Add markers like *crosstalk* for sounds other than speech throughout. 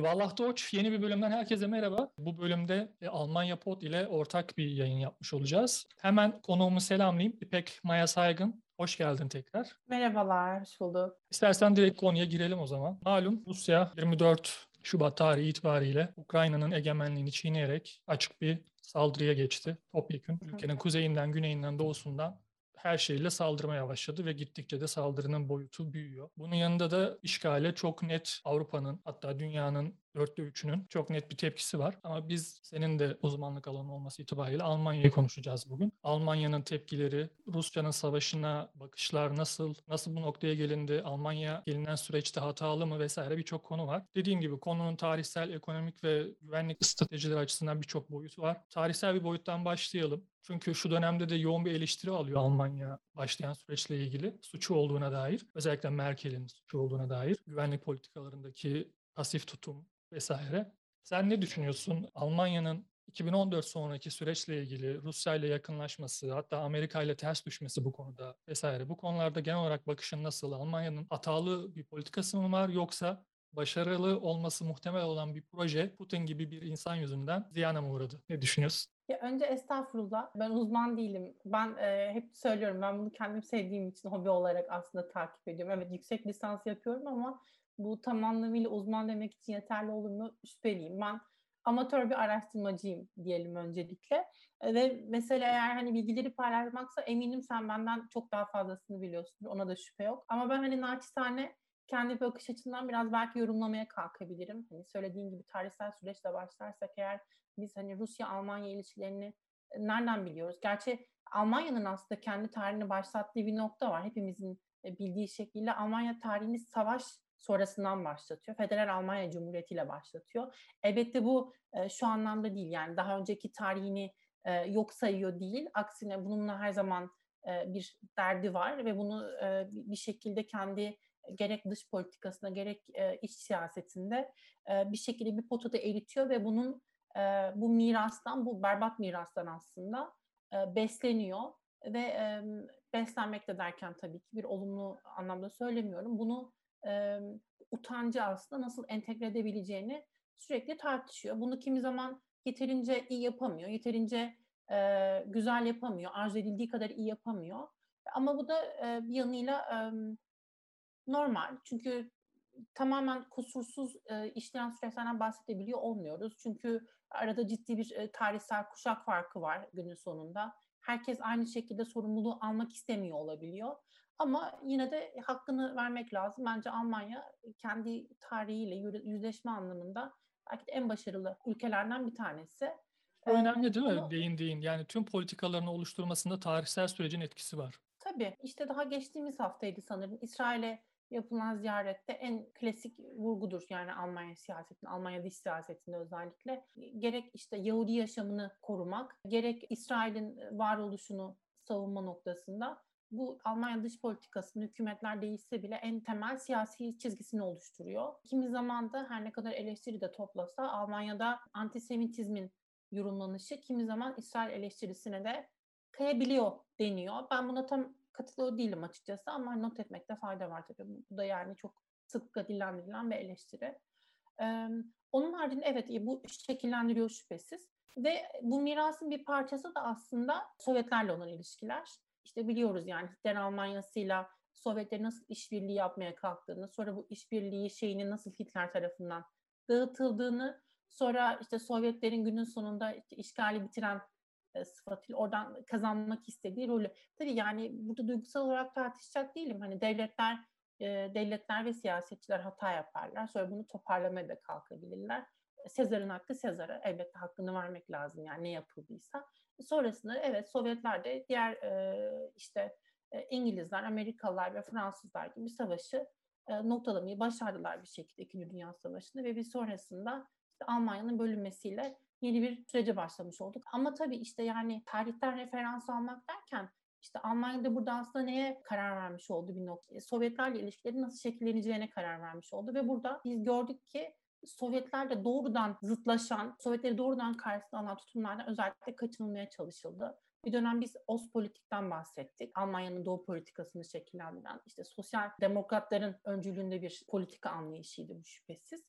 Vallah Doç yeni bir bölümden herkese merhaba. Bu bölümde e, Almanya Pod ile ortak bir yayın yapmış olacağız. Hemen konuğumu selamlayayım. İpek Maya Saygın. Hoş geldin tekrar. Merhabalar, hoş bulduk. İstersen direkt konuya girelim o zaman. Malum Rusya 24 Şubat tarihi itibariyle Ukrayna'nın egemenliğini çiğneyerek açık bir saldırıya geçti. Topyekun ülkenin kuzeyinden, güneyinden, doğusundan her şeyle saldırmaya başladı ve gittikçe de saldırının boyutu büyüyor. Bunun yanında da işgale çok net Avrupa'nın hatta dünyanın dörtte üçünün çok net bir tepkisi var. Ama biz senin de uzmanlık alanı olması itibariyle Almanya'yı konuşacağız bugün. Almanya'nın tepkileri, Rusya'nın savaşına bakışlar nasıl, nasıl bu noktaya gelindi, Almanya gelinen süreçte hatalı mı vesaire birçok konu var. Dediğim gibi konunun tarihsel, ekonomik ve güvenlik stratejileri açısından birçok boyutu var. Tarihsel bir boyuttan başlayalım. Çünkü şu dönemde de yoğun bir eleştiri alıyor Almanya başlayan süreçle ilgili suçu olduğuna dair. Özellikle Merkel'in suçu olduğuna dair. Güvenlik politikalarındaki pasif tutum, vesaire. Sen ne düşünüyorsun? Almanya'nın 2014 sonraki süreçle ilgili Rusya ile yakınlaşması, hatta Amerika ile ters düşmesi bu konuda vesaire. Bu konularda genel olarak bakışın nasıl? Almanya'nın hatalı bir politikası mı var yoksa başarılı olması muhtemel olan bir proje Putin gibi bir insan yüzünden ziyana mı uğradı? Ne düşünüyorsun? Ya önce estağfurullah. Ben uzman değilim. Ben e, hep söylüyorum ben bunu kendim sevdiğim için hobi olarak aslında takip ediyorum. Evet yüksek lisans yapıyorum ama bu tam anlamıyla uzman demek için yeterli olur mu şüpheliyim. Ben amatör bir araştırmacıyım diyelim öncelikle. E, ve mesela eğer hani bilgileri paylaşmaksa eminim sen benden çok daha fazlasını biliyorsun. Ona da şüphe yok. Ama ben hani naçizane kendi bakış açımdan biraz belki yorumlamaya kalkabilirim. Hani söylediğin gibi tarihsel süreçle başlarsak eğer biz hani Rusya-Almanya ilişkilerini nereden biliyoruz? Gerçi Almanya'nın aslında kendi tarihini başlattığı bir nokta var. Hepimizin e, bildiği şekilde Almanya tarihini savaş sonrasından başlatıyor. Federal Almanya Cumhuriyeti ile başlatıyor. Elbette bu e, şu anlamda değil yani daha önceki tarihini e, yok sayıyor değil. Aksine bununla her zaman e, bir derdi var ve bunu bir şekilde kendi gerek dış politikasında gerek e, iç siyasetinde bir şekilde bir potada eritiyor ve bunun bu mirastan, bu berbat mirastan aslında besleniyor ve e, beslenmek de derken tabii ki bir olumlu anlamda söylemiyorum. Bunu e, utancı aslında nasıl entegre edebileceğini sürekli tartışıyor. Bunu kimi zaman yeterince iyi yapamıyor, yeterince e, güzel yapamıyor, arzu edildiği kadar iyi yapamıyor. Ama bu da e, bir yanıyla e, normal. Çünkü tamamen kusursuz e, işleyen süreçlerden bahsedebiliyor olmuyoruz. Çünkü arada ciddi bir e, tarihsel kuşak farkı var günün sonunda. Herkes aynı şekilde sorumluluğu almak istemiyor olabiliyor. Ama yine de hakkını vermek lazım. Bence Almanya kendi tarihiyle yüzleşme anlamında belki de en başarılı ülkelerden bir tanesi. Önemli değil mi? Onu, Değindiğin yani tüm politikalarını oluşturmasında tarihsel sürecin etkisi var. Tabii. İşte daha geçtiğimiz haftaydı sanırım. İsrail'e yapılan ziyarette en klasik vurgudur yani Almanya siyasetinde, Almanya dış siyasetinde özellikle. Gerek işte Yahudi yaşamını korumak, gerek İsrail'in varoluşunu savunma noktasında bu Almanya dış politikasının hükümetler değişse bile en temel siyasi çizgisini oluşturuyor. Kimi zaman da her ne kadar eleştiri de toplasa Almanya'da antisemitizmin yorumlanışı kimi zaman İsrail eleştirisine de kayabiliyor deniyor. Ben buna tam katılıyor değilim açıkçası ama not etmekte fayda var tabii. Bu da yani çok sıkça dillendirilen bir eleştiri. Ee, onun haricinde evet bu şekillendiriyor şüphesiz. Ve bu mirasın bir parçası da aslında Sovyetlerle olan ilişkiler işte biliyoruz yani Hitler Almanya'sıyla Sovyetler nasıl işbirliği yapmaya kalktığını, sonra bu işbirliği şeyinin nasıl Hitler tarafından dağıtıldığını, sonra işte Sovyetlerin günün sonunda işte işgali bitiren e, sıfatıyla oradan kazanmak istediği rolü. Tabii yani burada duygusal olarak tartışacak değilim. Hani devletler e, devletler ve siyasetçiler hata yaparlar. Sonra bunu toparlamaya da kalkabilirler. Sezar'ın hakkı Sezar'a. Elbette hakkını vermek lazım yani ne yapıldıysa. Sonrasında evet Sovyetler de diğer e, işte e, İngilizler, Amerikalılar ve Fransızlar gibi savaşı e, noktalamayı başardılar bir şekilde İkinci Dünya Savaşı'nda ve bir sonrasında işte Almanya'nın bölünmesiyle yeni bir sürece başlamış olduk. Ama tabii işte yani tarihten referans almak derken işte Almanya'da burada aslında neye karar vermiş oldu bir nokta. Sovyetlerle ilişkileri nasıl şekilleneceğine karar vermiş oldu ve burada biz gördük ki Sovyetlerle doğrudan zıtlaşan, Sovyetleri doğrudan karşısına alan tutumlardan özellikle kaçınılmaya çalışıldı. Bir dönem biz Ostpolitik'ten bahsettik. Almanya'nın doğu politikasını şekillendiren, işte sosyal demokratların öncülüğünde bir politika anlayışıydı bu şüphesiz.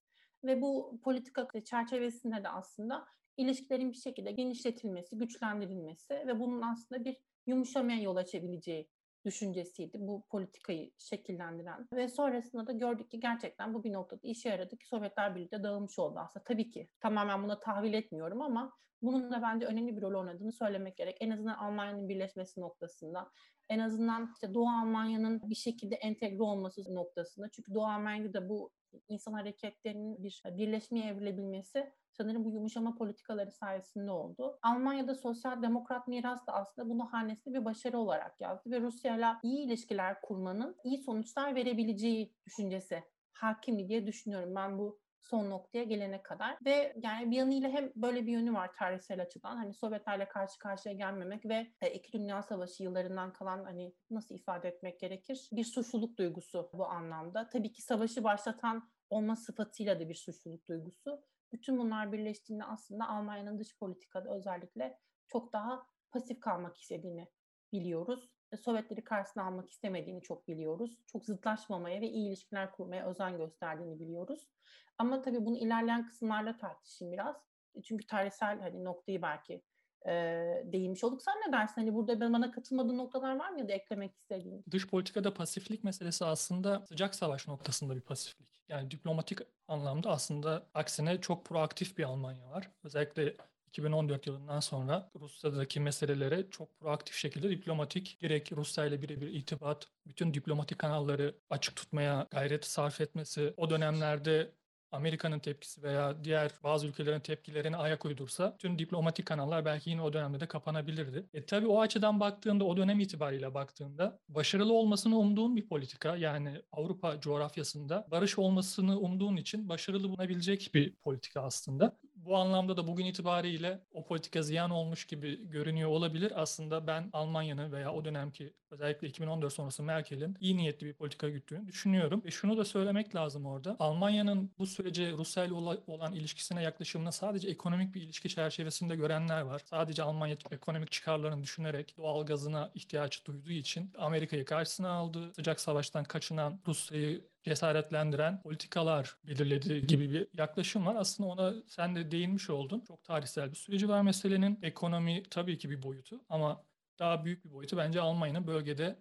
ve bu politika çerçevesinde de aslında ilişkilerin bir şekilde genişletilmesi, güçlendirilmesi ve bunun aslında bir yumuşamaya yol açabileceği düşüncesiydi bu politikayı şekillendiren. Ve sonrasında da gördük ki gerçekten bu bir noktada işe yaradı ki Sovyetler Birliği de dağılmış oldu aslında. Tabii ki tamamen buna tahvil etmiyorum ama bunun da bence önemli bir rol oynadığını söylemek gerek. En azından Almanya'nın birleşmesi noktasında, en azından işte Doğu Almanya'nın bir şekilde entegre olması noktasında. Çünkü Doğu Almanya'da da bu insan hareketlerinin bir birleşmeye evrilebilmesi sanırım bu yumuşama politikaları sayesinde oldu. Almanya'da sosyal demokrat miras da aslında bunu hanesinde bir başarı olarak yazdı ve Rusya'yla iyi ilişkiler kurmanın iyi sonuçlar verebileceği düşüncesi hakimdi diye düşünüyorum ben bu son noktaya gelene kadar. Ve yani bir yanıyla hem böyle bir yönü var tarihsel açıdan. Hani Sovyetlerle karşı karşıya gelmemek ve e, İki Dünya Savaşı yıllarından kalan hani nasıl ifade etmek gerekir? Bir suçluluk duygusu bu anlamda. Tabii ki savaşı başlatan olma sıfatıyla da bir suçluluk duygusu. Bütün bunlar birleştiğinde aslında Almanya'nın dış politikada özellikle çok daha pasif kalmak istediğini biliyoruz. Sovyetleri karşısına almak istemediğini çok biliyoruz. Çok zıtlaşmamaya ve iyi ilişkiler kurmaya özen gösterdiğini biliyoruz. Ama tabii bunu ilerleyen kısımlarda tartışayım biraz. Çünkü tarihsel hani noktayı belki e, değinmiş olduk. Sen ne dersin? Hani burada bana katılmadığın noktalar var mı ya da eklemek istediğin? Dış politikada pasiflik meselesi aslında sıcak savaş noktasında bir pasiflik. Yani diplomatik anlamda aslında aksine çok proaktif bir Almanya var. Özellikle 2014 yılından sonra Rusya'daki meselelere çok proaktif şekilde diplomatik gerek Rusya ile birebir itibat, bütün diplomatik kanalları açık tutmaya gayret sarf etmesi, o dönemlerde Amerika'nın tepkisi veya diğer bazı ülkelerin tepkilerine ayak uydursa tüm diplomatik kanallar belki yine o dönemde de kapanabilirdi. E tabii o açıdan baktığında, o dönem itibariyle baktığında başarılı olmasını umduğun bir politika yani Avrupa coğrafyasında barış olmasını umduğun için başarılı bulunabilecek bir politika aslında bu anlamda da bugün itibariyle o politika ziyan olmuş gibi görünüyor olabilir. Aslında ben Almanya'nın veya o dönemki özellikle 2014 sonrası Merkel'in iyi niyetli bir politika güttüğünü düşünüyorum. Ve şunu da söylemek lazım orada. Almanya'nın bu sürece Rusya ile olan ilişkisine yaklaşımını sadece ekonomik bir ilişki çerçevesinde görenler var. Sadece Almanya ekonomik çıkarlarını düşünerek doğal gazına ihtiyaç duyduğu için Amerika'yı karşısına aldı. Sıcak savaştan kaçınan Rusya'yı cesaretlendiren politikalar belirledi gibi bir yaklaşım var. Aslında ona sen de değinmiş oldun. Çok tarihsel bir süreci var meselenin. Ekonomi tabii ki bir boyutu ama daha büyük bir boyutu bence Almanya'nın bölgede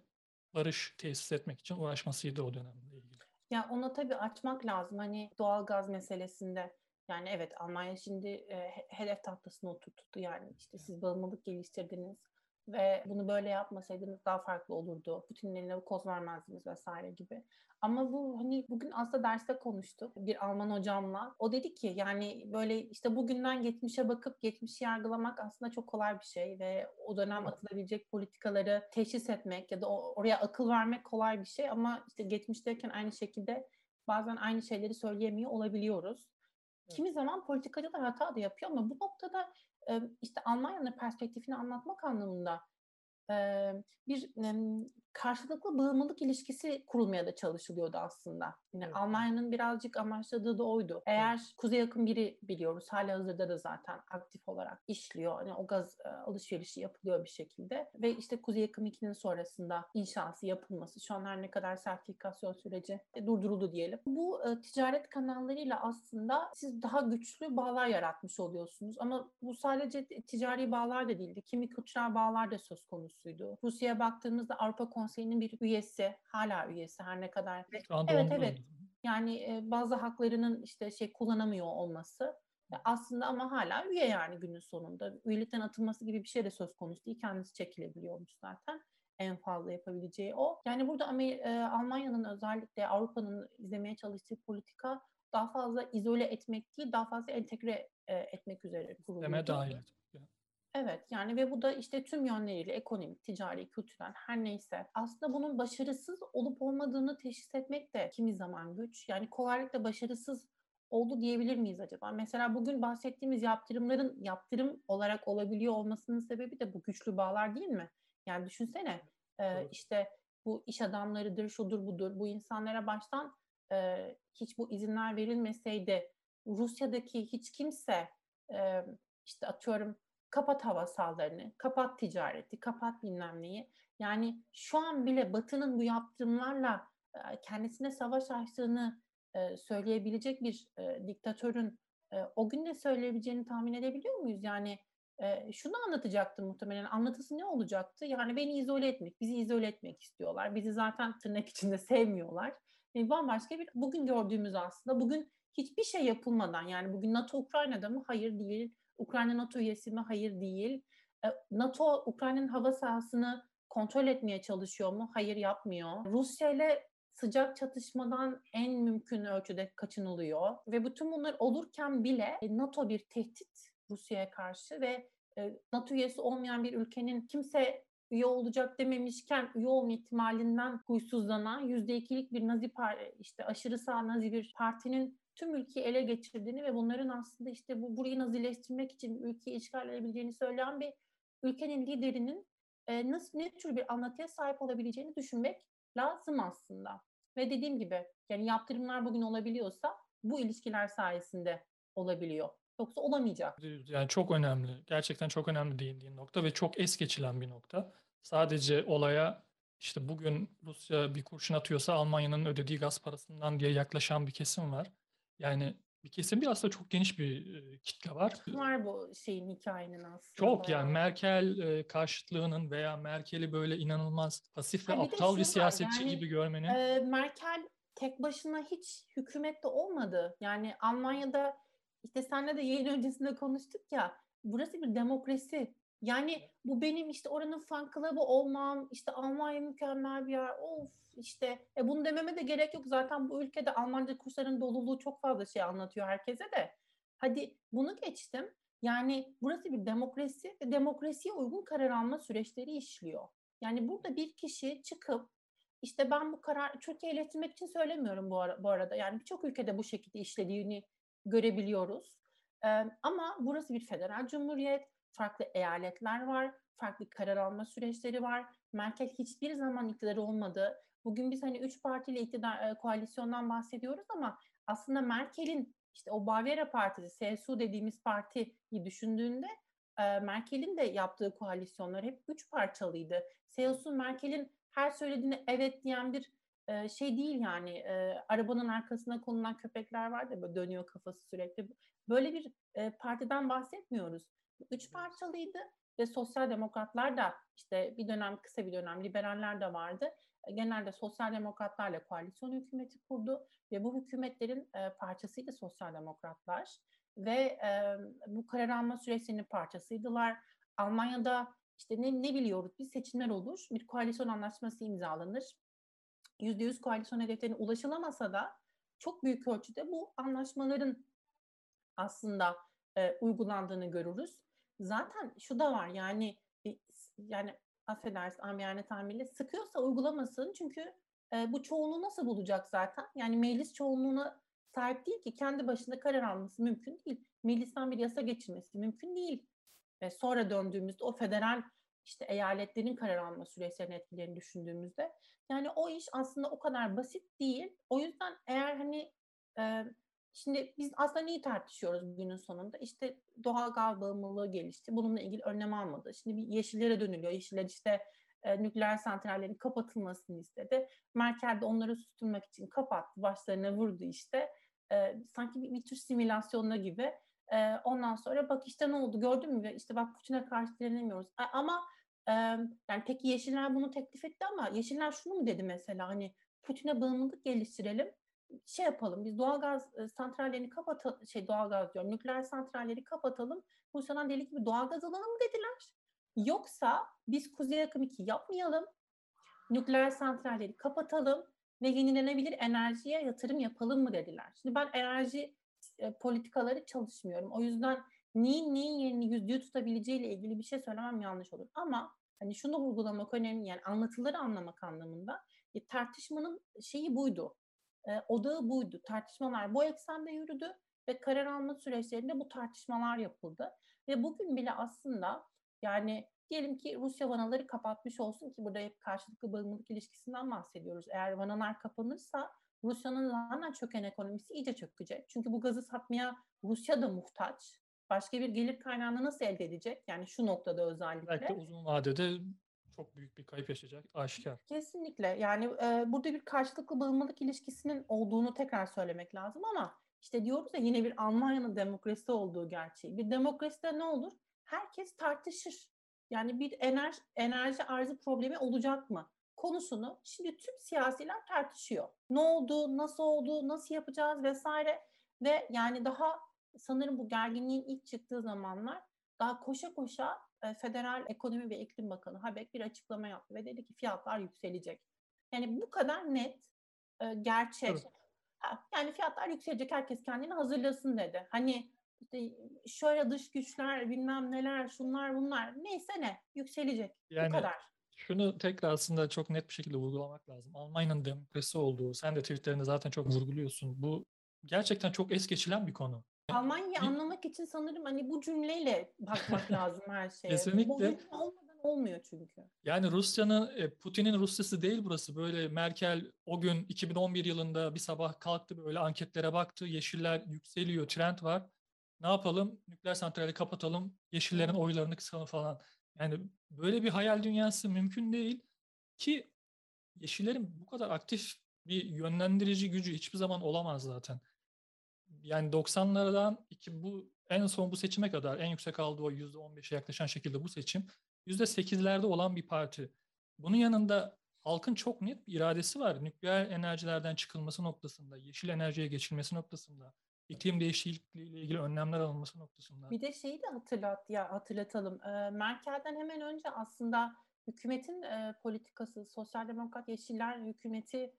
barış tesis etmek için uğraşmasıydı o dönemle ilgili. Ya ona tabii açmak lazım. Hani doğal gaz meselesinde yani evet Almanya şimdi e, hedef tahtasına oturttu. Yani işte siz bağımlılık geliştirdiniz ve bunu böyle yapmasaydınız daha farklı olurdu. Putin'in eline koz vermezdiniz vesaire gibi. Ama bu hani bugün aslında derste konuştuk bir Alman hocamla. O dedi ki yani böyle işte bugünden geçmişe bakıp geçmişi yargılamak aslında çok kolay bir şey ve o dönem atılabilecek politikaları teşhis etmek ya da oraya akıl vermek kolay bir şey ama işte geçmişteyken aynı şekilde bazen aynı şeyleri söyleyemiyor olabiliyoruz. Kimi zaman politikacılar hata da yapıyor ama bu noktada işte Almanya'nın perspektifini anlatmak anlamında bir karşılıklı bağımlılık ilişkisi kurulmaya da çalışılıyordu aslında. Yine evet. Almanya'nın birazcık amaçladığı da oydu. Eğer evet. kuzey yakın biri biliyoruz hala hazırda da zaten aktif olarak işliyor. Yani o gaz alışverişi yapılıyor bir şekilde ve işte kuzey yakın 2'nin sonrasında inşası yapılması şu an her ne kadar sertifikasyon süreci e, durduruldu diyelim. Bu ticaret kanallarıyla aslında siz daha güçlü bağlar yaratmış oluyorsunuz ama bu sadece ticari bağlar da değildi. Kimi kültürel bağlar da söz konusuydu. Rusya'ya baktığımızda Avrupa Konseyi'nin bir üyesi, hala üyesi her ne kadar. evet evet. Yani e, bazı haklarının işte şey kullanamıyor olması aslında ama hala üye yani günün sonunda. Üyelikten atılması gibi bir şey de söz konusu değil. Kendisi çekilebiliyormuş zaten. En fazla yapabileceği o. Yani burada e, Almanya'nın özellikle Avrupa'nın izlemeye çalıştığı politika daha fazla izole etmek değil, daha fazla entegre e, etmek üzere kuruluydu. Deme dahil Evet yani ve bu da işte tüm yönleriyle ekonomik, ticari, kültürel her neyse. Aslında bunun başarısız olup olmadığını teşhis etmek de kimi zaman güç. Yani kolaylıkla başarısız oldu diyebilir miyiz acaba? Mesela bugün bahsettiğimiz yaptırımların yaptırım olarak olabiliyor olmasının sebebi de bu güçlü bağlar değil mi? Yani düşünsene e, işte bu iş adamlarıdır, şudur budur. Bu insanlara baştan e, hiç bu izinler verilmeseydi Rusya'daki hiç kimse e, işte atıyorum kapat hava sahalarını, kapat ticareti, kapat bilmem neyi. Yani şu an bile Batı'nın bu yaptırımlarla kendisine savaş açtığını e, söyleyebilecek bir e, diktatörün e, o gün ne söyleyebileceğini tahmin edebiliyor muyuz? Yani e, şunu anlatacaktı muhtemelen. Anlatısı ne olacaktı? Yani beni izole etmek, bizi izole etmek istiyorlar. Bizi zaten tırnak içinde sevmiyorlar. Yani bambaşka bir bugün gördüğümüz aslında bugün hiçbir şey yapılmadan yani bugün NATO Ukrayna'da mı? Hayır değil. Ukrayna NATO üyesi mi? Hayır değil. E, NATO Ukrayna'nın hava sahasını kontrol etmeye çalışıyor mu? Hayır yapmıyor. Rusya ile sıcak çatışmadan en mümkün ölçüde kaçınılıyor ve bütün bunlar olurken bile e, NATO bir tehdit Rusya'ya karşı ve e, NATO üyesi olmayan bir ülkenin kimse üye olacak dememişken üye olma ihtimalinden huysuzlanan yüzde ikilik bir Nazi parti, işte aşırı sağ Nazi bir partinin tüm ülkeyi ele geçirdiğini ve bunların aslında işte bu burayı nazileştirmek için ülkeyi işgal edebileceğini söyleyen bir ülkenin liderinin e, nasıl ne tür bir anlatıya sahip olabileceğini düşünmek lazım aslında. Ve dediğim gibi yani yaptırımlar bugün olabiliyorsa bu ilişkiler sayesinde olabiliyor. Yoksa olamayacak. Yani çok önemli. Gerçekten çok önemli değindiğin nokta ve çok es geçilen bir nokta. Sadece olaya işte bugün Rusya bir kurşun atıyorsa Almanya'nın ödediği gaz parasından diye yaklaşan bir kesim var. Yani bir kesim bir aslında çok geniş bir e, kitle var. Var bu şeyin hikayenin aslında. Çok yani Merkel e, karşıtlığının veya Merkel'i böyle inanılmaz pasif ve Ha, bir aptal şu bir var, siyasetçi yani, gibi görmenin. Ee, Merkel tek başına hiç hükümette olmadı. Yani Almanya'da işte senle de yayın öncesinde konuştuk ya burası bir demokrasi. Yani bu benim işte oranın fan club'ı olmam, işte Almanya mükemmel bir yer, of işte e bunu dememe de gerek yok. Zaten bu ülkede Almanca kursların doluluğu çok fazla şey anlatıyor herkese de. Hadi bunu geçtim. Yani burası bir demokrasi ve demokrasiye uygun karar alma süreçleri işliyor. Yani burada bir kişi çıkıp işte ben bu karar Türkiye iletmek için söylemiyorum bu, ara, bu arada. Yani birçok ülkede bu şekilde işlediğini görebiliyoruz. Ee, ama burası bir federal cumhuriyet, farklı eyaletler var, farklı karar alma süreçleri var. Merkel hiçbir zaman iktidar olmadı. Bugün biz hani üç partiyle iktidar koalisyondan bahsediyoruz ama aslında Merkel'in işte o Bavyera Partisi, CSU dediğimiz partiyi düşündüğünde Merkel'in de yaptığı koalisyonlar hep üç parçalıydı. CSU Merkel'in her söylediğine evet diyen bir şey değil yani arabanın arkasına konulan köpekler var da dönüyor kafası sürekli. Böyle bir partiden bahsetmiyoruz. Üç parçalıydı ve sosyal demokratlar da işte bir dönem kısa bir dönem liberaller de vardı. Genelde sosyal demokratlarla koalisyon hükümeti kurdu ve bu hükümetlerin e, parçasıydı sosyal demokratlar ve e, bu karar alma sürecinin parçasıydılar. Almanya'da işte ne, ne biliyoruz? Bir seçimler olur, bir koalisyon anlaşması imzalanır. %100 koalisyon hedeflerine ulaşılamasa da çok büyük ölçüde bu anlaşmaların aslında e, uygulandığını görürüz. Zaten şu da var yani yani affedersin amiyane tabirle sıkıyorsa uygulamasın çünkü e, bu çoğunluğu nasıl bulacak zaten? Yani meclis çoğunluğuna sahip değil ki kendi başında karar alması mümkün değil. Meclisten bir yasa geçirmesi mümkün değil. Ve sonra döndüğümüzde o federal işte eyaletlerin karar alma süreçlerinin etkilerini düşündüğümüzde yani o iş aslında o kadar basit değil. O yüzden eğer hani e, şimdi biz aslında neyi tartışıyoruz günün sonunda? İşte doğal gaz bağımlılığı gelişti. Bununla ilgili önlem almadı. Şimdi bir yeşillere dönülüyor. Yeşiller işte e, nükleer santrallerin kapatılmasını istedi. Merkel de onları susturmak için kapattı. Başlarına vurdu işte. E, sanki bir, bir tür simülasyonla gibi. E, ondan sonra bak işte ne oldu gördün mü? İşte bak Putin'e karşı direnemiyoruz. E, ama e, yani peki Yeşiller bunu teklif etti ama Yeşiller şunu mu dedi mesela hani Putin'e bağımlılık geliştirelim şey yapalım biz doğalgaz santrallerini kapatalım şey doğalgaz diyorum nükleer santralleri kapatalım Rusya'dan deli gibi doğalgaz alalım dediler. Yoksa biz Kuzey Akım 2 yapmayalım nükleer santralleri kapatalım ve yenilenebilir enerjiye yatırım yapalım mı dediler. Şimdi ben enerji e, politikaları çalışmıyorum. O yüzden neyin neyin yerini yüzde tutabileceğiyle ilgili bir şey söylemem yanlış olur. Ama hani şunu vurgulamak önemli yani anlatıları anlamak anlamında e, tartışmanın şeyi buydu e, odağı buydu. Tartışmalar bu eksende yürüdü ve karar alma süreçlerinde bu tartışmalar yapıldı. Ve bugün bile aslında yani diyelim ki Rusya vanaları kapatmış olsun ki burada hep karşılıklı bağımlılık ilişkisinden bahsediyoruz. Eğer vanalar kapanırsa Rusya'nın zaten çöken ekonomisi iyice çökecek. Çünkü bu gazı satmaya Rusya da muhtaç. Başka bir gelir kaynağını nasıl elde edecek? Yani şu noktada özellikle. Belki uzun vadede çok büyük bir kayıp yaşayacak aşikar. Kesinlikle. Yani e, burada bir karşılıklı bağımlılık ilişkisinin olduğunu tekrar söylemek lazım ama işte diyoruz ya yine bir Almanya'nın demokrasi olduğu gerçeği. Bir demokraside ne olur? Herkes tartışır. Yani bir enerji, enerji arzı problemi olacak mı? konusunu şimdi tüm siyasiler tartışıyor. Ne oldu, nasıl oldu, nasıl yapacağız vesaire ve yani daha sanırım bu gerginliğin ilk çıktığı zamanlar daha koşa koşa e, Federal Ekonomi ve İklim Bakanı Habeck bir açıklama yaptı ve dedi ki fiyatlar yükselecek. Yani bu kadar net, e, gerçek. Evet. Ha, yani fiyatlar yükselecek, herkes kendini hazırlasın dedi. Hani işte şöyle dış güçler, bilmem neler, şunlar bunlar, neyse ne, yükselecek. Yani, bu kadar. Şunu tekrar aslında çok net bir şekilde vurgulamak lazım. Almanya'nın demokrasi olduğu, sen de tweetlerinde zaten çok vurguluyorsun. Bu gerçekten çok es geçilen bir konu. Almanya'yı anlamak için sanırım hani bu cümleyle bakmak *laughs* lazım her şeye. Kesinlikle. Bu cümle olmadan olmuyor çünkü. Yani Rusya'nın, e, Putin'in Rusyası değil burası. Böyle Merkel o gün 2011 yılında bir sabah kalktı böyle anketlere baktı. Yeşiller yükseliyor, trend var. Ne yapalım? Nükleer santrali kapatalım, yeşillerin oylarını kısalım falan. Yani böyle bir hayal dünyası mümkün değil ki yeşillerin bu kadar aktif bir yönlendirici gücü hiçbir zaman olamaz zaten yani 90'lardan iki bu en son bu seçime kadar en yüksek aldığı o %15'e yaklaşan şekilde bu seçim %8'lerde olan bir parti. Bunun yanında halkın çok net bir iradesi var. Nükleer enerjilerden çıkılması noktasında, yeşil enerjiye geçilmesi noktasında, iklim değişikliği ile ilgili önlemler alınması noktasında. Bir de şeyi de hatırlat ya hatırlatalım. Merkel'den hemen önce aslında hükümetin politikası, Sosyal Demokrat Yeşiller hükümeti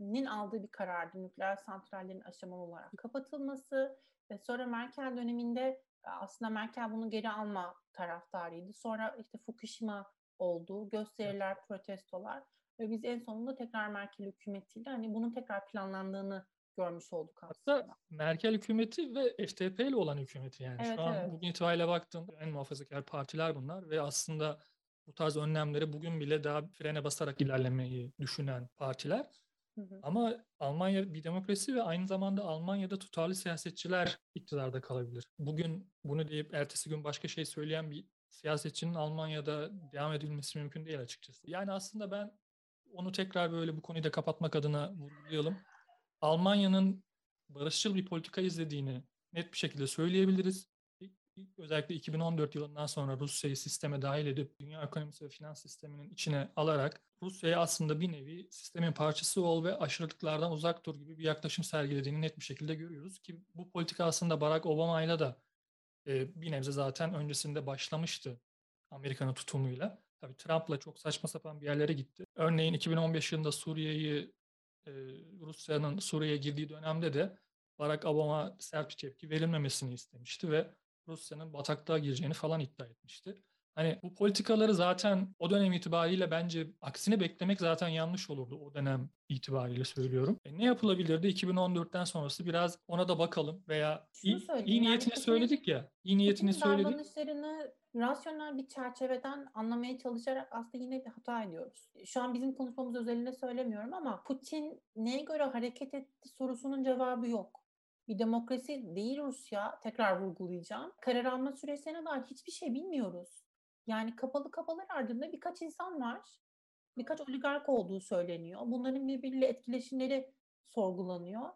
nin aldığı bir karardı nükleer santrallerin aşamalı olarak kapatılması ve sonra Merkel döneminde aslında Merkel bunu geri alma taraftarıydı. Sonra işte Fukushima oldu, gösteriler, protestolar ve biz en sonunda tekrar Merkel hükümetiyle hani bunun tekrar planlandığını görmüş olduk aslında. Hatta Merkel hükümeti ve FDP ile olan hükümeti yani. Evet, Şu an evet. bugün itibariyle baktığında en muhafazakar partiler bunlar ve aslında bu tarz önlemleri bugün bile daha frene basarak ilerlemeyi düşünen partiler. Hı hı. Ama Almanya bir demokrasi ve aynı zamanda Almanya'da tutarlı siyasetçiler iktidarda kalabilir. Bugün bunu deyip ertesi gün başka şey söyleyen bir siyasetçinin Almanya'da devam edilmesi mümkün değil açıkçası. Yani aslında ben onu tekrar böyle bu konuyu da kapatmak adına vurgulayalım. Almanya'nın barışçıl bir politika izlediğini net bir şekilde söyleyebiliriz özellikle 2014 yılından sonra Rusya'yı sisteme dahil edip dünya ekonomisi ve finans sisteminin içine alarak Rusya'ya aslında bir nevi sistemin parçası ol ve aşırılıklardan uzak dur gibi bir yaklaşım sergilediğini net bir şekilde görüyoruz ki bu politika aslında Barack Obama ile de e, bir nebze zaten öncesinde başlamıştı Amerika'nın tutumuyla. Tabii Trump'la çok saçma sapan bir yerlere gitti. Örneğin 2015 yılında Suriye'yi e, Rusya'nın Suriye'ye girdiği dönemde de Barack Obama sert bir tepki verilmemesini istemişti ve Rusya'nın bataklığa gireceğini falan iddia etmişti. Hani bu politikaları zaten o dönem itibariyle bence aksine beklemek zaten yanlış olurdu o dönem itibariyle söylüyorum. E ne yapılabilirdi 2014'ten sonrası biraz ona da bakalım veya iyi, iyi niyetini yani, söyledik ya. İyi niyetini söyledik. davranışlarını rasyonel bir çerçeveden anlamaya çalışarak aslında yine bir hata ediyoruz. Şu an bizim konuşmamız özelinde söylemiyorum ama Putin neye göre hareket etti sorusunun cevabı yok bir demokrasi değil Rusya. Tekrar vurgulayacağım. Karar alma süreçlerine dair hiçbir şey bilmiyoruz. Yani kapalı kapalı ardında birkaç insan var. Birkaç oligark olduğu söyleniyor. Bunların birbiriyle etkileşimleri sorgulanıyor.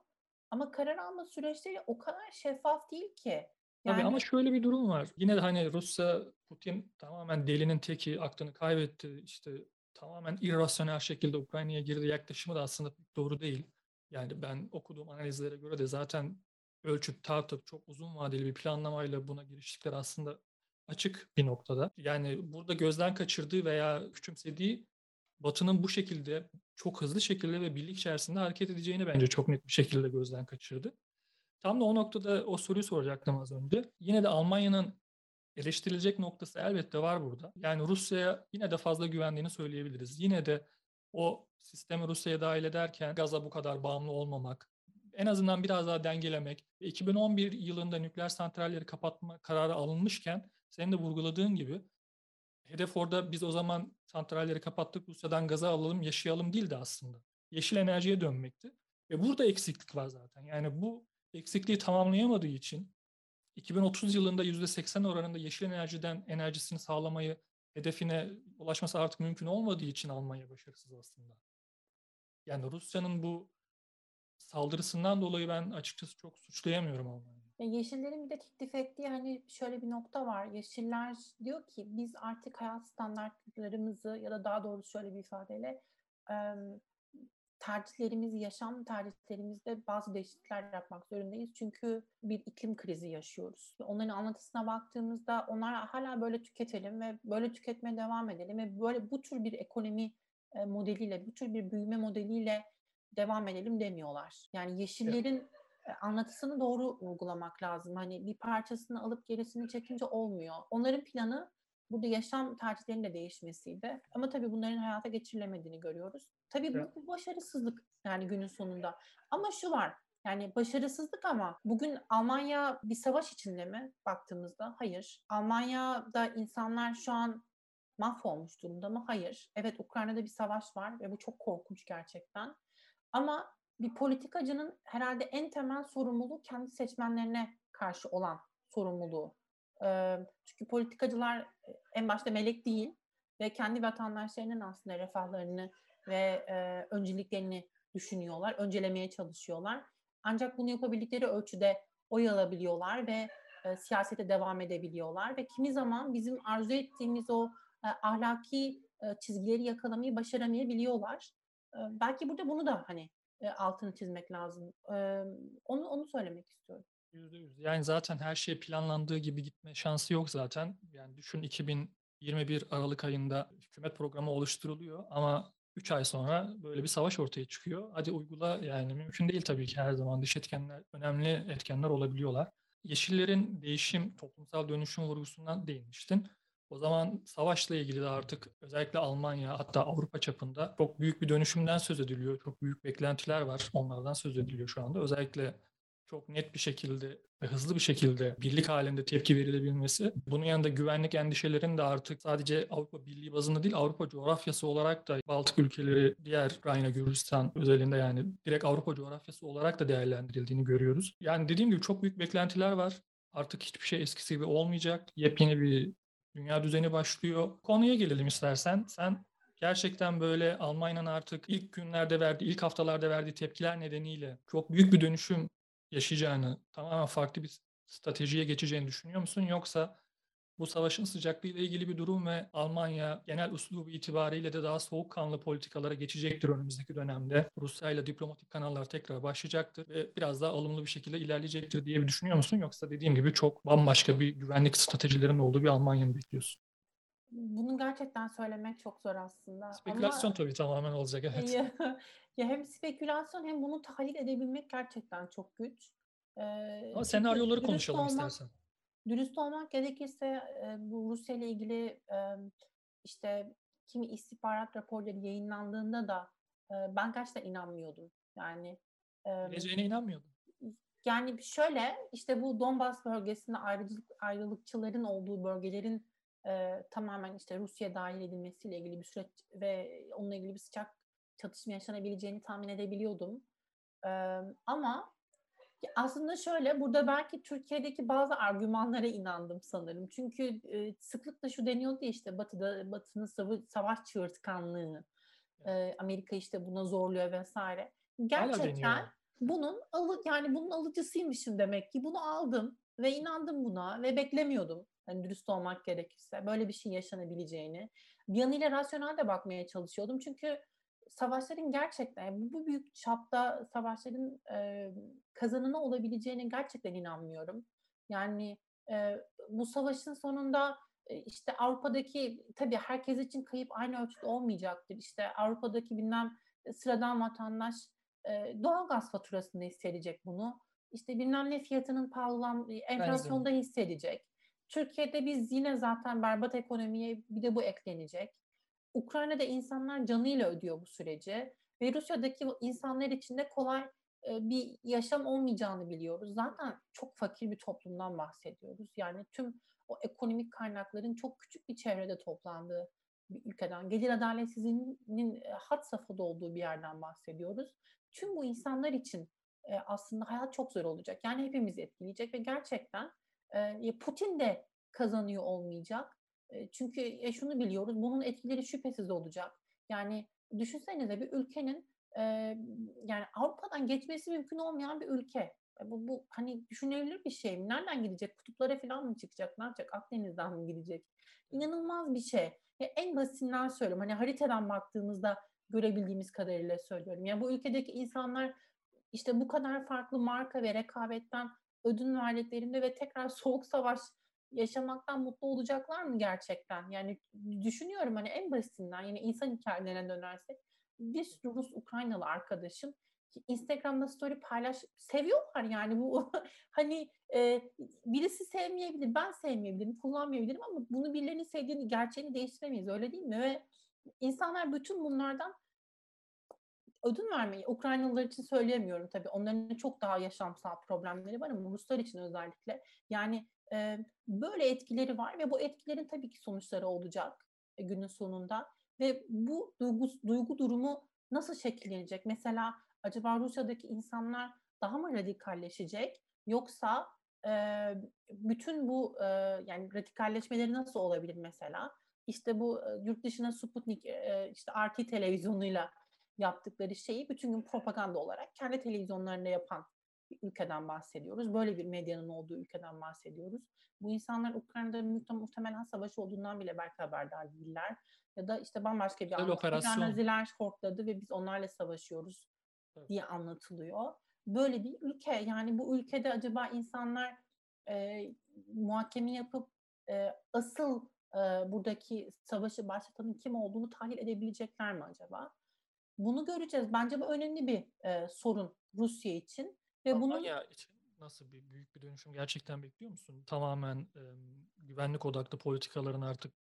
Ama karar alma süreçleri o kadar şeffaf değil ki. Yani... Tabii ama şöyle bir durum var. Yine de hani Rusya, Putin tamamen delinin teki, aklını kaybetti. İşte tamamen irrasyonel şekilde Ukrayna'ya girdi yaklaşımı da aslında doğru değil. Yani ben okuduğum analizlere göre de zaten ölçüp tartıp çok uzun vadeli bir planlamayla buna giriştikleri aslında açık bir noktada. Yani burada gözden kaçırdığı veya küçümsediği Batı'nın bu şekilde çok hızlı şekilde ve birlik içerisinde hareket edeceğini bence çok net bir şekilde gözden kaçırdı. Tam da o noktada o soruyu soracaktım az önce. Yine de Almanya'nın eleştirilecek noktası elbette var burada. Yani Rusya'ya yine de fazla güvendiğini söyleyebiliriz. Yine de o sistemi Rusya'ya dahil ederken gaza bu kadar bağımlı olmamak, en azından biraz daha dengelemek. 2011 yılında nükleer santralleri kapatma kararı alınmışken senin de vurguladığın gibi hedef orada biz o zaman santralleri kapattık Rusya'dan gaza alalım yaşayalım değildi aslında. Yeşil enerjiye dönmekti. Ve burada eksiklik var zaten. Yani bu eksikliği tamamlayamadığı için 2030 yılında %80 oranında yeşil enerjiden enerjisini sağlamayı hedefine ulaşması artık mümkün olmadığı için Almanya başarısız aslında. Yani Rusya'nın bu saldırısından dolayı ben açıkçası çok suçlayamıyorum Almanya'yı. Yeşillerin bir de teklif ettiği hani şöyle bir nokta var. Yeşiller diyor ki biz artık hayat standartlarımızı ya da daha doğrusu şöyle bir ifadeyle tercihlerimizi, yaşam tercihlerimizde bazı değişiklikler yapmak zorundayız. Çünkü bir iklim krizi yaşıyoruz. Onların anlatısına baktığımızda onlar hala böyle tüketelim ve böyle tüketmeye devam edelim ve böyle bu tür bir ekonomi modeliyle, bu tür bir büyüme modeliyle devam edelim demiyorlar. Yani yeşillerin evet. anlatısını doğru uygulamak lazım. Hani bir parçasını alıp gerisini çekince olmuyor. Onların planı burada yaşam tercihlerinin de değişmesiydi. Ama tabii bunların hayata geçirilemediğini görüyoruz. Tabii evet. bu bir başarısızlık yani günün sonunda. Ama şu var. Yani başarısızlık ama bugün Almanya bir savaş içinde mi baktığımızda? Hayır. Almanya'da insanlar şu an mahvolmuş durumda mı? Hayır. Evet Ukrayna'da bir savaş var ve bu çok korkunç gerçekten. Ama bir politikacının herhalde en temel sorumluluğu kendi seçmenlerine karşı olan sorumluluğu. Çünkü politikacılar en başta melek değil ve kendi vatandaşlarının aslında refahlarını ve önceliklerini düşünüyorlar, öncelemeye çalışıyorlar. Ancak bunu yapabildikleri ölçüde oy alabiliyorlar ve siyasete devam edebiliyorlar ve kimi zaman bizim arzu ettiğimiz o ahlaki çizgileri yakalamayı başaramayabiliyorlar. Belki burada bunu da hani altını çizmek lazım. onu onu söylemek istiyorum. Yüzde yüz. Yani zaten her şey planlandığı gibi gitme şansı yok zaten. Yani düşün 2021 Aralık ayında hükümet programı oluşturuluyor ama 3 ay sonra böyle bir savaş ortaya çıkıyor. Hadi uygula yani mümkün değil tabii ki her zaman dış etkenler önemli etkenler olabiliyorlar. Yeşillerin değişim, toplumsal dönüşüm vurgusundan değinmiştin. O zaman savaşla ilgili de artık özellikle Almanya hatta Avrupa çapında çok büyük bir dönüşümden söz ediliyor. Çok büyük beklentiler var. Onlardan söz ediliyor şu anda. Özellikle çok net bir şekilde ve hızlı bir şekilde birlik halinde tepki verilebilmesi. Bunun yanında güvenlik endişelerinin de artık sadece Avrupa Birliği bazında değil Avrupa coğrafyası olarak da Baltık ülkeleri, diğer Ukrayna, Gürcistan özelinde yani direkt Avrupa coğrafyası olarak da değerlendirildiğini görüyoruz. Yani dediğim gibi çok büyük beklentiler var. Artık hiçbir şey eskisi gibi olmayacak. Yepyeni bir dünya düzeni başlıyor. Konuya gelelim istersen. Sen gerçekten böyle Almanya'nın artık ilk günlerde verdiği, ilk haftalarda verdiği tepkiler nedeniyle çok büyük bir dönüşüm yaşayacağını, tamamen farklı bir stratejiye geçeceğini düşünüyor musun? Yoksa bu savaşın sıcaklığı ile ilgili bir durum ve Almanya genel uslubu itibariyle de daha soğukkanlı politikalara geçecektir önümüzdeki dönemde. Rusya ile diplomatik kanallar tekrar başlayacaktır ve biraz daha alımlı bir şekilde ilerleyecektir diye bir düşünüyor musun? Yoksa dediğim gibi çok bambaşka bir güvenlik stratejilerinin olduğu bir Almanya mı bekliyorsun? Bunu gerçekten söylemek çok zor aslında. Spekülasyon Ama, tabii tamamen olacak evet. Ya, *laughs* ya hem spekülasyon hem bunu tahlil edebilmek gerçekten çok güç. Ee, Ama senaryoları konuşalım olmak, istersen. Dürüst olmak gerekirse e, bu Rusya ile ilgili e, işte kimi istihbarat raporları yayınlandığında da e, ben gerçekten inanmıyordum. Yani e, inanmıyordum. Yani şöyle işte bu Donbas bölgesinde ayrıcılık, ayrılıkçıların olduğu bölgelerin e, tamamen işte Rusya dahil edilmesiyle ilgili bir süreç ve onunla ilgili bir sıcak çatışma yaşanabileceğini tahmin edebiliyordum. E, ama aslında şöyle burada belki Türkiye'deki bazı argümanlara inandım sanırım. Çünkü e, sıklıkla şu deniyordu ya işte Batı'da Batı'nın savaş çığırtkanlığı, e, Amerika işte buna zorluyor vesaire. Gerçekten bunun alı, yani bunun alıcısıymışım demek ki bunu aldım ve inandım buna ve beklemiyordum. Hani dürüst olmak gerekirse böyle bir şey yaşanabileceğini. Bir yanıyla rasyonel de bakmaya çalışıyordum. Çünkü savaşların gerçekten bu büyük çapta savaşların e, kazanını olabileceğine gerçekten inanmıyorum. Yani e, bu savaşın sonunda e, işte Avrupa'daki tabii herkes için kayıp aynı ölçüde olmayacaktır. İşte Avrupa'daki bilmem sıradan vatandaş e, doğal gaz faturasında hissedecek bunu. İşte bilmem ne fiyatının pahalılan enflasyonda hissedecek. Türkiye'de biz yine zaten berbat ekonomiye bir de bu eklenecek. Ukrayna'da insanlar canıyla ödüyor bu süreci ve Rusya'daki insanlar için de kolay bir yaşam olmayacağını biliyoruz. Zaten çok fakir bir toplumdan bahsediyoruz. Yani tüm o ekonomik kaynakların çok küçük bir çevrede toplandığı bir ülkeden, gelir adaletsizliğinin hat safhada olduğu bir yerden bahsediyoruz. Tüm bu insanlar için aslında hayat çok zor olacak. Yani hepimizi etkileyecek ve gerçekten Putin de kazanıyor olmayacak. Çünkü e, şunu biliyoruz, bunun etkileri şüphesiz olacak. Yani düşünsenize bir ülkenin e, yani Avrupa'dan geçmesi mümkün olmayan bir ülke. Bu, bu hani düşünebilir bir şey mi? Nereden gidecek? Kutuplara falan mı çıkacak? Ne yapacak? Akdeniz'den mi gidecek? İnanılmaz bir şey. Ya en basitinden söylüyorum. Hani haritadan baktığımızda görebildiğimiz kadarıyla söylüyorum. Ya bu ülkedeki insanlar işte bu kadar farklı marka ve rekabetten ödün verdiklerinde ve tekrar soğuk savaş yaşamaktan mutlu olacaklar mı gerçekten? Yani düşünüyorum hani en basitinden yine insan hikayelerine dönersek bir sürü Rus Ukraynalı arkadaşım Instagram'da story paylaş seviyorlar yani bu *laughs* hani e, birisi sevmeyebilir ben sevmeyebilirim kullanmayabilirim ama bunu birilerinin sevdiğini gerçeğini değiştiremeyiz öyle değil mi? Ve insanlar bütün bunlardan ödün vermeyi Ukraynalılar için söyleyemiyorum tabii. Onların çok daha yaşamsal problemleri var ama Ruslar için özellikle. Yani e, böyle etkileri var ve bu etkilerin tabii ki sonuçları olacak e, günün sonunda ve bu duygu, duygu durumu nasıl şekillenecek? Mesela acaba Rusya'daki insanlar daha mı radikalleşecek yoksa e, bütün bu e, yani radikalleşmeleri nasıl olabilir mesela? İşte bu e, yurt dışına Sputnik e, işte RT televizyonuyla yaptıkları şeyi bütün gün propaganda olarak kendi televizyonlarında yapan ülkeden bahsediyoruz. Böyle bir medyanın olduğu ülkeden bahsediyoruz. Bu insanlar Ukrayna'da muhtemelen savaş olduğundan bile belki haberdar değiller. Ya da işte bambaşka bir anlatı. Naziler hortladı ve biz onlarla savaşıyoruz evet. diye anlatılıyor. Böyle bir ülke. Yani bu ülkede acaba insanlar e, muhakeme yapıp e, asıl e, buradaki savaşı başlatanın kim olduğunu tahlil edebilecekler mi acaba? Bunu göreceğiz. Bence bu önemli bir e, sorun Rusya için. Ve Almanya bunun... için nasıl bir büyük bir dönüşüm gerçekten bekliyor musun? Tamamen e, güvenlik odaklı politikaların artık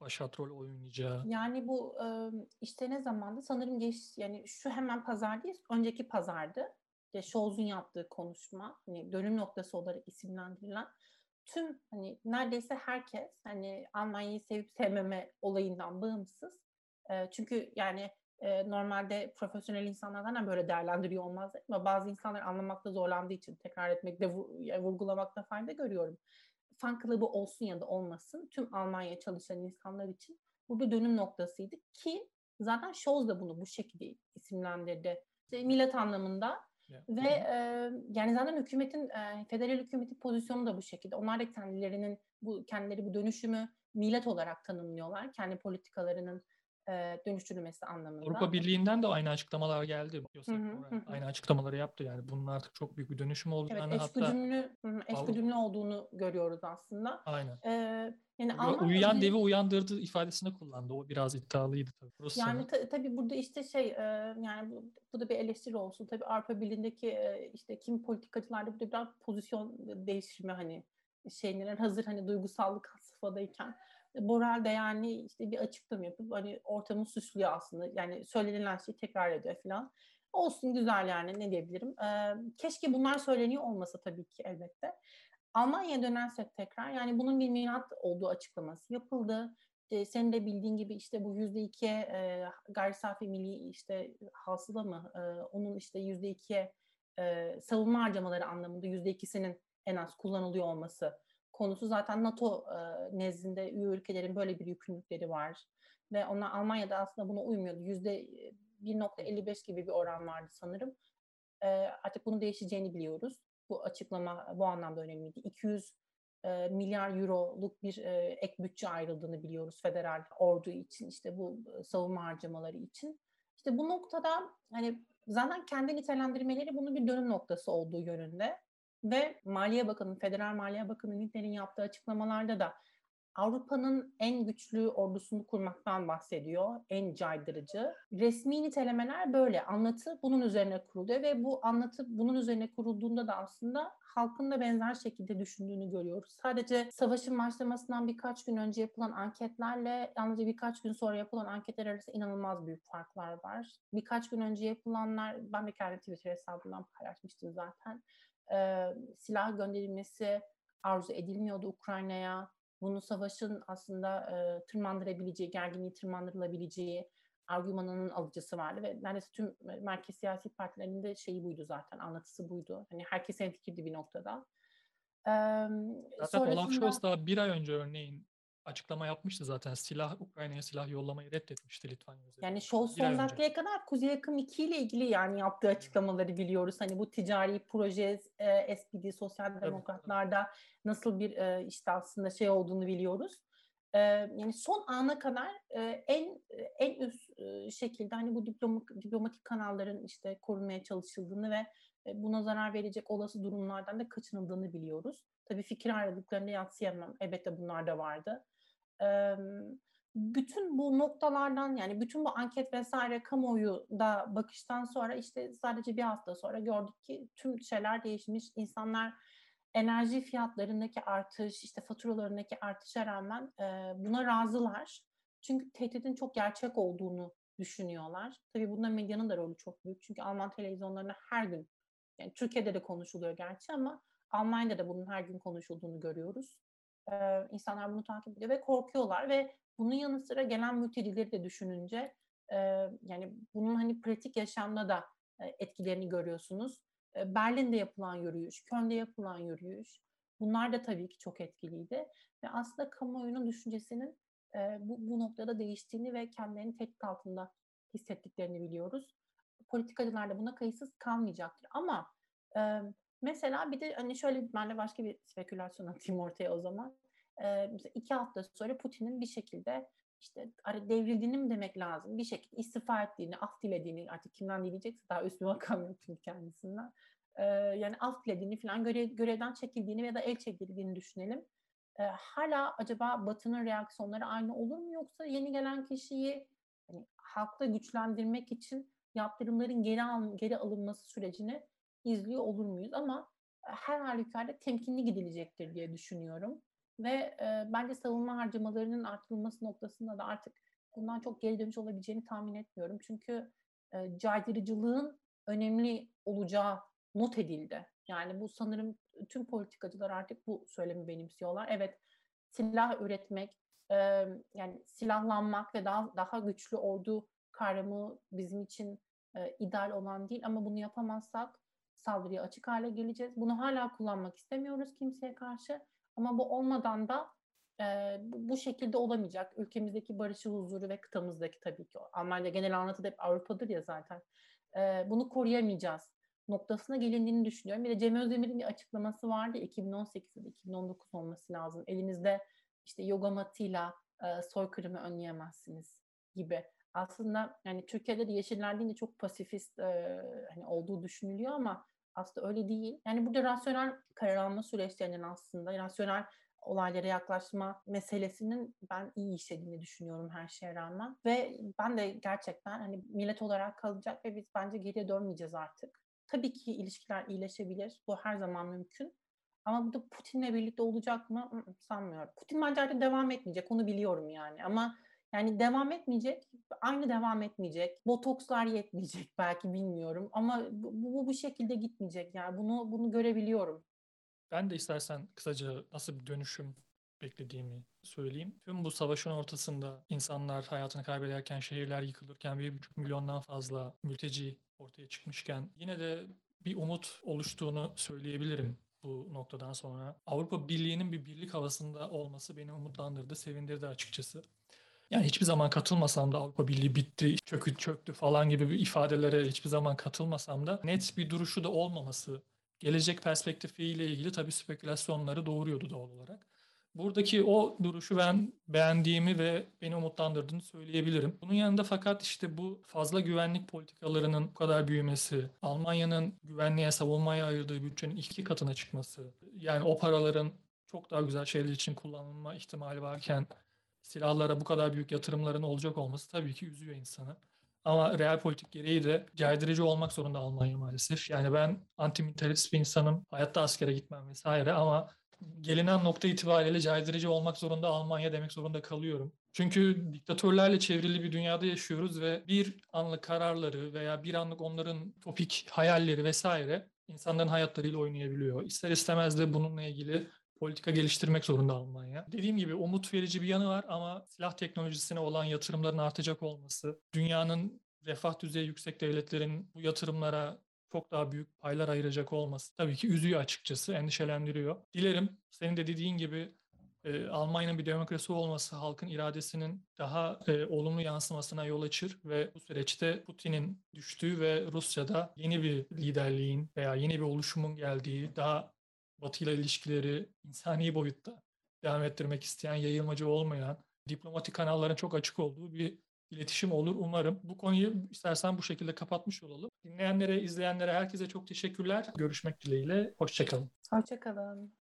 başat rol oynayacağı. Yani bu e, işte ne zamandı? Sanırım geç yani şu hemen pazar değil, önceki pazardı. İşte Scholz'un yaptığı konuşma, hani dönüm noktası olarak isimlendirilen tüm hani neredeyse herkes hani Almanya'yı sevip sevmeme olayından bağımsız. E, çünkü yani e, normalde profesyonel insanlardan böyle değerlendiriyor olmaz ama bazı insanlar anlamakta zorlandığı için tekrar etmekte, vurgulamakta fayda görüyorum. Fan klubu olsun ya da olmasın tüm Almanya çalışan insanlar için bu bir dönüm noktasıydı ki zaten Scholz da bunu bu şekilde isimlendirdi. İşte millet anlamında yeah. ve e, yani zaten hükümetin e, federal hükümetin pozisyonu da bu şekilde. Onlar da kendilerinin bu kendileri bu dönüşümü millet olarak tanımlıyorlar. Kendi politikalarının e, dönüştürülmesi anlamında. Avrupa Birliği'nden de aynı açıklamalar geldi. Hı hı, Aynı açıklamaları yaptı yani. Bunun artık çok büyük bir dönüşüm olacağını evet, hatta... eşgüdümlü olduğunu görüyoruz aslında. Aynen. Ee, yani Almanya uyuyan devi uyandırdı ifadesini kullandı. O biraz iddialıydı tabii. Rusya'nın. Yani ta, tabii burada işte şey e, yani bu, bu da bir eleştiri olsun. Tabii Avrupa Birliği'ndeki e, işte kim politikacılarda burada biraz pozisyon değiştirme hani şeyler hazır hani duygusallık safhadayken Borel de yani işte bir açıklama yapıp hani ortamı suçluyor aslında. Yani söylenilen şeyi tekrar ediyor falan. Olsun güzel yani ne diyebilirim. Ee, keşke bunlar söyleniyor olmasa tabii ki elbette. Almanya'ya dönersek tekrar yani bunun bir milat olduğu açıklaması yapıldı. E, senin de bildiğin gibi işte bu yüzde ikiye e, gayri safi milli işte hasıla mı e, onun işte yüzde ikiye e, savunma harcamaları anlamında yüzde ikisinin en az kullanılıyor olması konusu zaten NATO e, nezdinde üye ülkelerin böyle bir yükümlülükleri var. Ve onlar Almanya'da aslında buna uymuyordu. Yüzde 1.55 gibi bir oran vardı sanırım. E, artık bunun değişeceğini biliyoruz. Bu açıklama bu anlamda önemliydi. 200 e, milyar euroluk bir e, ek bütçe ayrıldığını biliyoruz federal ordu için işte bu savunma harcamaları için. İşte bu noktada hani zaten kendi nitelendirmeleri bunun bir dönüm noktası olduğu yönünde. Ve Maliye Bakanı, Federal Maliye Bakanı Nitler'in yaptığı açıklamalarda da Avrupa'nın en güçlü ordusunu kurmaktan bahsediyor, en caydırıcı. Resmi nitelemeler böyle, anlatı bunun üzerine kuruluyor ve bu anlatı bunun üzerine kurulduğunda da aslında halkın da benzer şekilde düşündüğünü görüyoruz. Sadece savaşın başlamasından birkaç gün önce yapılan anketlerle yalnızca birkaç gün sonra yapılan anketler arasında inanılmaz büyük farklar var. Birkaç gün önce yapılanlar, ben de kendi Twitter hesabımdan paylaşmıştım zaten e, silah gönderilmesi arzu edilmiyordu Ukrayna'ya. Bunu savaşın aslında e, tırmandırabileceği, gerginliği tırmandırılabileceği argümanının alıcısı vardı ve neredeyse tüm merkez siyasi partilerinin de şeyi buydu zaten, anlatısı buydu. Hani herkes en fikirdi bir noktada. Ee, Zaten sonrasında... Olaf Scholz daha bir ay önce örneğin açıklama yapmıştı zaten. Silah Ukrayna'ya silah yollamayı reddetmişti Litvanya özellikle. Yani Scholz son dakikaya kadar Kuzey Akım 2 ile ilgili yani yaptığı açıklamaları biliyoruz. Hani bu ticari proje e, SPD, Sosyal Demokratlar'da nasıl bir e, işte aslında şey olduğunu biliyoruz. E, yani son ana kadar e, en en üst e, şekilde hani bu diploma- diplomatik kanalların işte korunmaya çalışıldığını ve e, buna zarar verecek olası durumlardan da kaçınıldığını biliyoruz. Tabii fikir ayrılıklarını yatsıyamam. Elbette bunlar da vardı. Bütün bu noktalardan yani bütün bu anket vesaire kamuoyu da bakıştan sonra işte sadece bir hafta sonra gördük ki tüm şeyler değişmiş. İnsanlar enerji fiyatlarındaki artış, işte faturalarındaki artışa rağmen buna razılar. Çünkü tehditin çok gerçek olduğunu düşünüyorlar. Tabii bunda medyanın da rolü çok büyük. Çünkü Alman televizyonlarında her gün, yani Türkiye'de de konuşuluyor gerçi ama Almanya'da da bunun her gün konuşulduğunu görüyoruz. Ee, insanlar bunu takip ediyor ve korkuyorlar ve bunun yanı sıra gelen mültecileri de düşününce e, yani bunun hani pratik yaşamda da e, etkilerini görüyorsunuz. E, Berlin'de yapılan yürüyüş, Köln'de yapılan yürüyüş bunlar da tabii ki çok etkiliydi. Ve aslında kamuoyunun düşüncesinin e, bu, bu noktada değiştiğini ve kendilerini tehdit altında hissettiklerini biliyoruz. Politikacılar da buna kayıtsız kalmayacaktır. Ama e, mesela bir de hani şöyle ben de başka bir spekülasyon atayım ortaya o zaman. E, mesela iki hafta sonra Putin'in bir şekilde işte devrildiğini mi demek lazım? Bir şekilde istifa ettiğini, af dilediğini artık kimden dileyecekse daha üst bir makam yok kendisinden. E, yani af dilediğini falan görev, görevden çekildiğini ya da el çekildiğini düşünelim. E, hala acaba Batı'nın reaksiyonları aynı olur mu yoksa yeni gelen kişiyi hani, halkta güçlendirmek için yaptırımların geri, al, geri alınması sürecini izliyor olur muyuz? Ama her halükarda temkinli gidilecektir diye düşünüyorum. Ve e, bence savunma harcamalarının artırılması noktasında da artık bundan çok geri dönüş olabileceğini tahmin etmiyorum. Çünkü e, caydırıcılığın önemli olacağı not edildi. Yani bu sanırım tüm politikacılar artık bu söylemi benimsiyorlar. Evet silah üretmek, e, yani silahlanmak ve daha daha güçlü ordu kavramı bizim için e, ideal olan değil ama bunu yapamazsak saldırıya açık hale geleceğiz. Bunu hala kullanmak istemiyoruz kimseye karşı ama bu olmadan da e, bu, şekilde olamayacak. Ülkemizdeki barışı, huzuru ve kıtamızdaki tabii ki. Almanya genel anlatı hep Avrupa'dır ya zaten. E, bunu koruyamayacağız noktasına gelindiğini düşünüyorum. Bir de Cem Özdemir'in bir açıklaması vardı 2018'de 2019 olması lazım. Elinizde işte yoga matıyla e, soykırımı önleyemezsiniz gibi. Aslında yani Türkiye'de de Yeşiller deyince çok pasifist e, hani olduğu düşünülüyor ama aslında öyle değil. Yani burada rasyonel karar alma süreçlerinin aslında rasyonel olaylara yaklaşma meselesinin ben iyi işlediğini düşünüyorum her şeye rağmen. Ve ben de gerçekten hani millet olarak kalacak ve biz bence geriye dönmeyeceğiz artık. Tabii ki ilişkiler iyileşebilir. Bu her zaman mümkün. Ama bu da Putin'le birlikte olacak mı? Sanmıyorum. Putin bence artık devam etmeyecek. Onu biliyorum yani. Ama yani devam etmeyecek. Aynı devam etmeyecek. Botokslar yetmeyecek *laughs* belki bilmiyorum. Ama bu, bu, bu şekilde gitmeyecek. Yani bunu bunu görebiliyorum. Ben de istersen kısaca nasıl bir dönüşüm beklediğimi söyleyeyim. Tüm bu savaşın ortasında insanlar hayatını kaybederken, şehirler yıkılırken, bir buçuk milyondan fazla mülteci ortaya çıkmışken yine de bir umut oluştuğunu söyleyebilirim bu noktadan sonra. Avrupa Birliği'nin bir birlik havasında olması beni umutlandırdı, sevindirdi açıkçası. Yani hiçbir zaman katılmasam da Avrupa Birliği bitti, çökü çöktü falan gibi bir ifadelere hiçbir zaman katılmasam da net bir duruşu da olmaması gelecek perspektifiyle ilgili tabii spekülasyonları doğuruyordu doğal olarak. Buradaki o duruşu ben beğendiğimi ve beni umutlandırdığını söyleyebilirim. Bunun yanında fakat işte bu fazla güvenlik politikalarının bu kadar büyümesi, Almanya'nın güvenliğe, savunmaya ayırdığı bütçenin iki katına çıkması, yani o paraların çok daha güzel şeyler için kullanılma ihtimali varken silahlara bu kadar büyük yatırımların olacak olması tabii ki üzüyor insanı. Ama real politik gereği de caydırıcı olmak zorunda Almanya maalesef. Yani ben antimilitarist bir insanım. Hayatta askere gitmem vesaire ama gelinen nokta itibariyle caydırıcı olmak zorunda Almanya demek zorunda kalıyorum. Çünkü diktatörlerle çevrili bir dünyada yaşıyoruz ve bir anlık kararları veya bir anlık onların topik hayalleri vesaire insanların hayatlarıyla oynayabiliyor. İster istemez de bununla ilgili politika geliştirmek zorunda Almanya. Dediğim gibi umut verici bir yanı var ama silah teknolojisine olan yatırımların artacak olması, dünyanın refah düzeyi yüksek devletlerin bu yatırımlara çok daha büyük paylar ayıracak olması tabii ki üzüyor açıkçası, endişelendiriyor. Dilerim senin de dediğin gibi e, Almanya'nın bir demokrasi olması halkın iradesinin daha e, olumlu yansımasına yol açır ve bu süreçte Putin'in düştüğü ve Rusya'da yeni bir liderliğin veya yeni bir oluşumun geldiği, daha Batı ile ilişkileri insani boyutta devam ettirmek isteyen, yayılmacı olmayan, diplomatik kanalların çok açık olduğu bir iletişim olur umarım. Bu konuyu istersen bu şekilde kapatmış olalım. Dinleyenlere, izleyenlere, herkese çok teşekkürler. Görüşmek dileğiyle. Hoşçakalın. Hoşçakalın.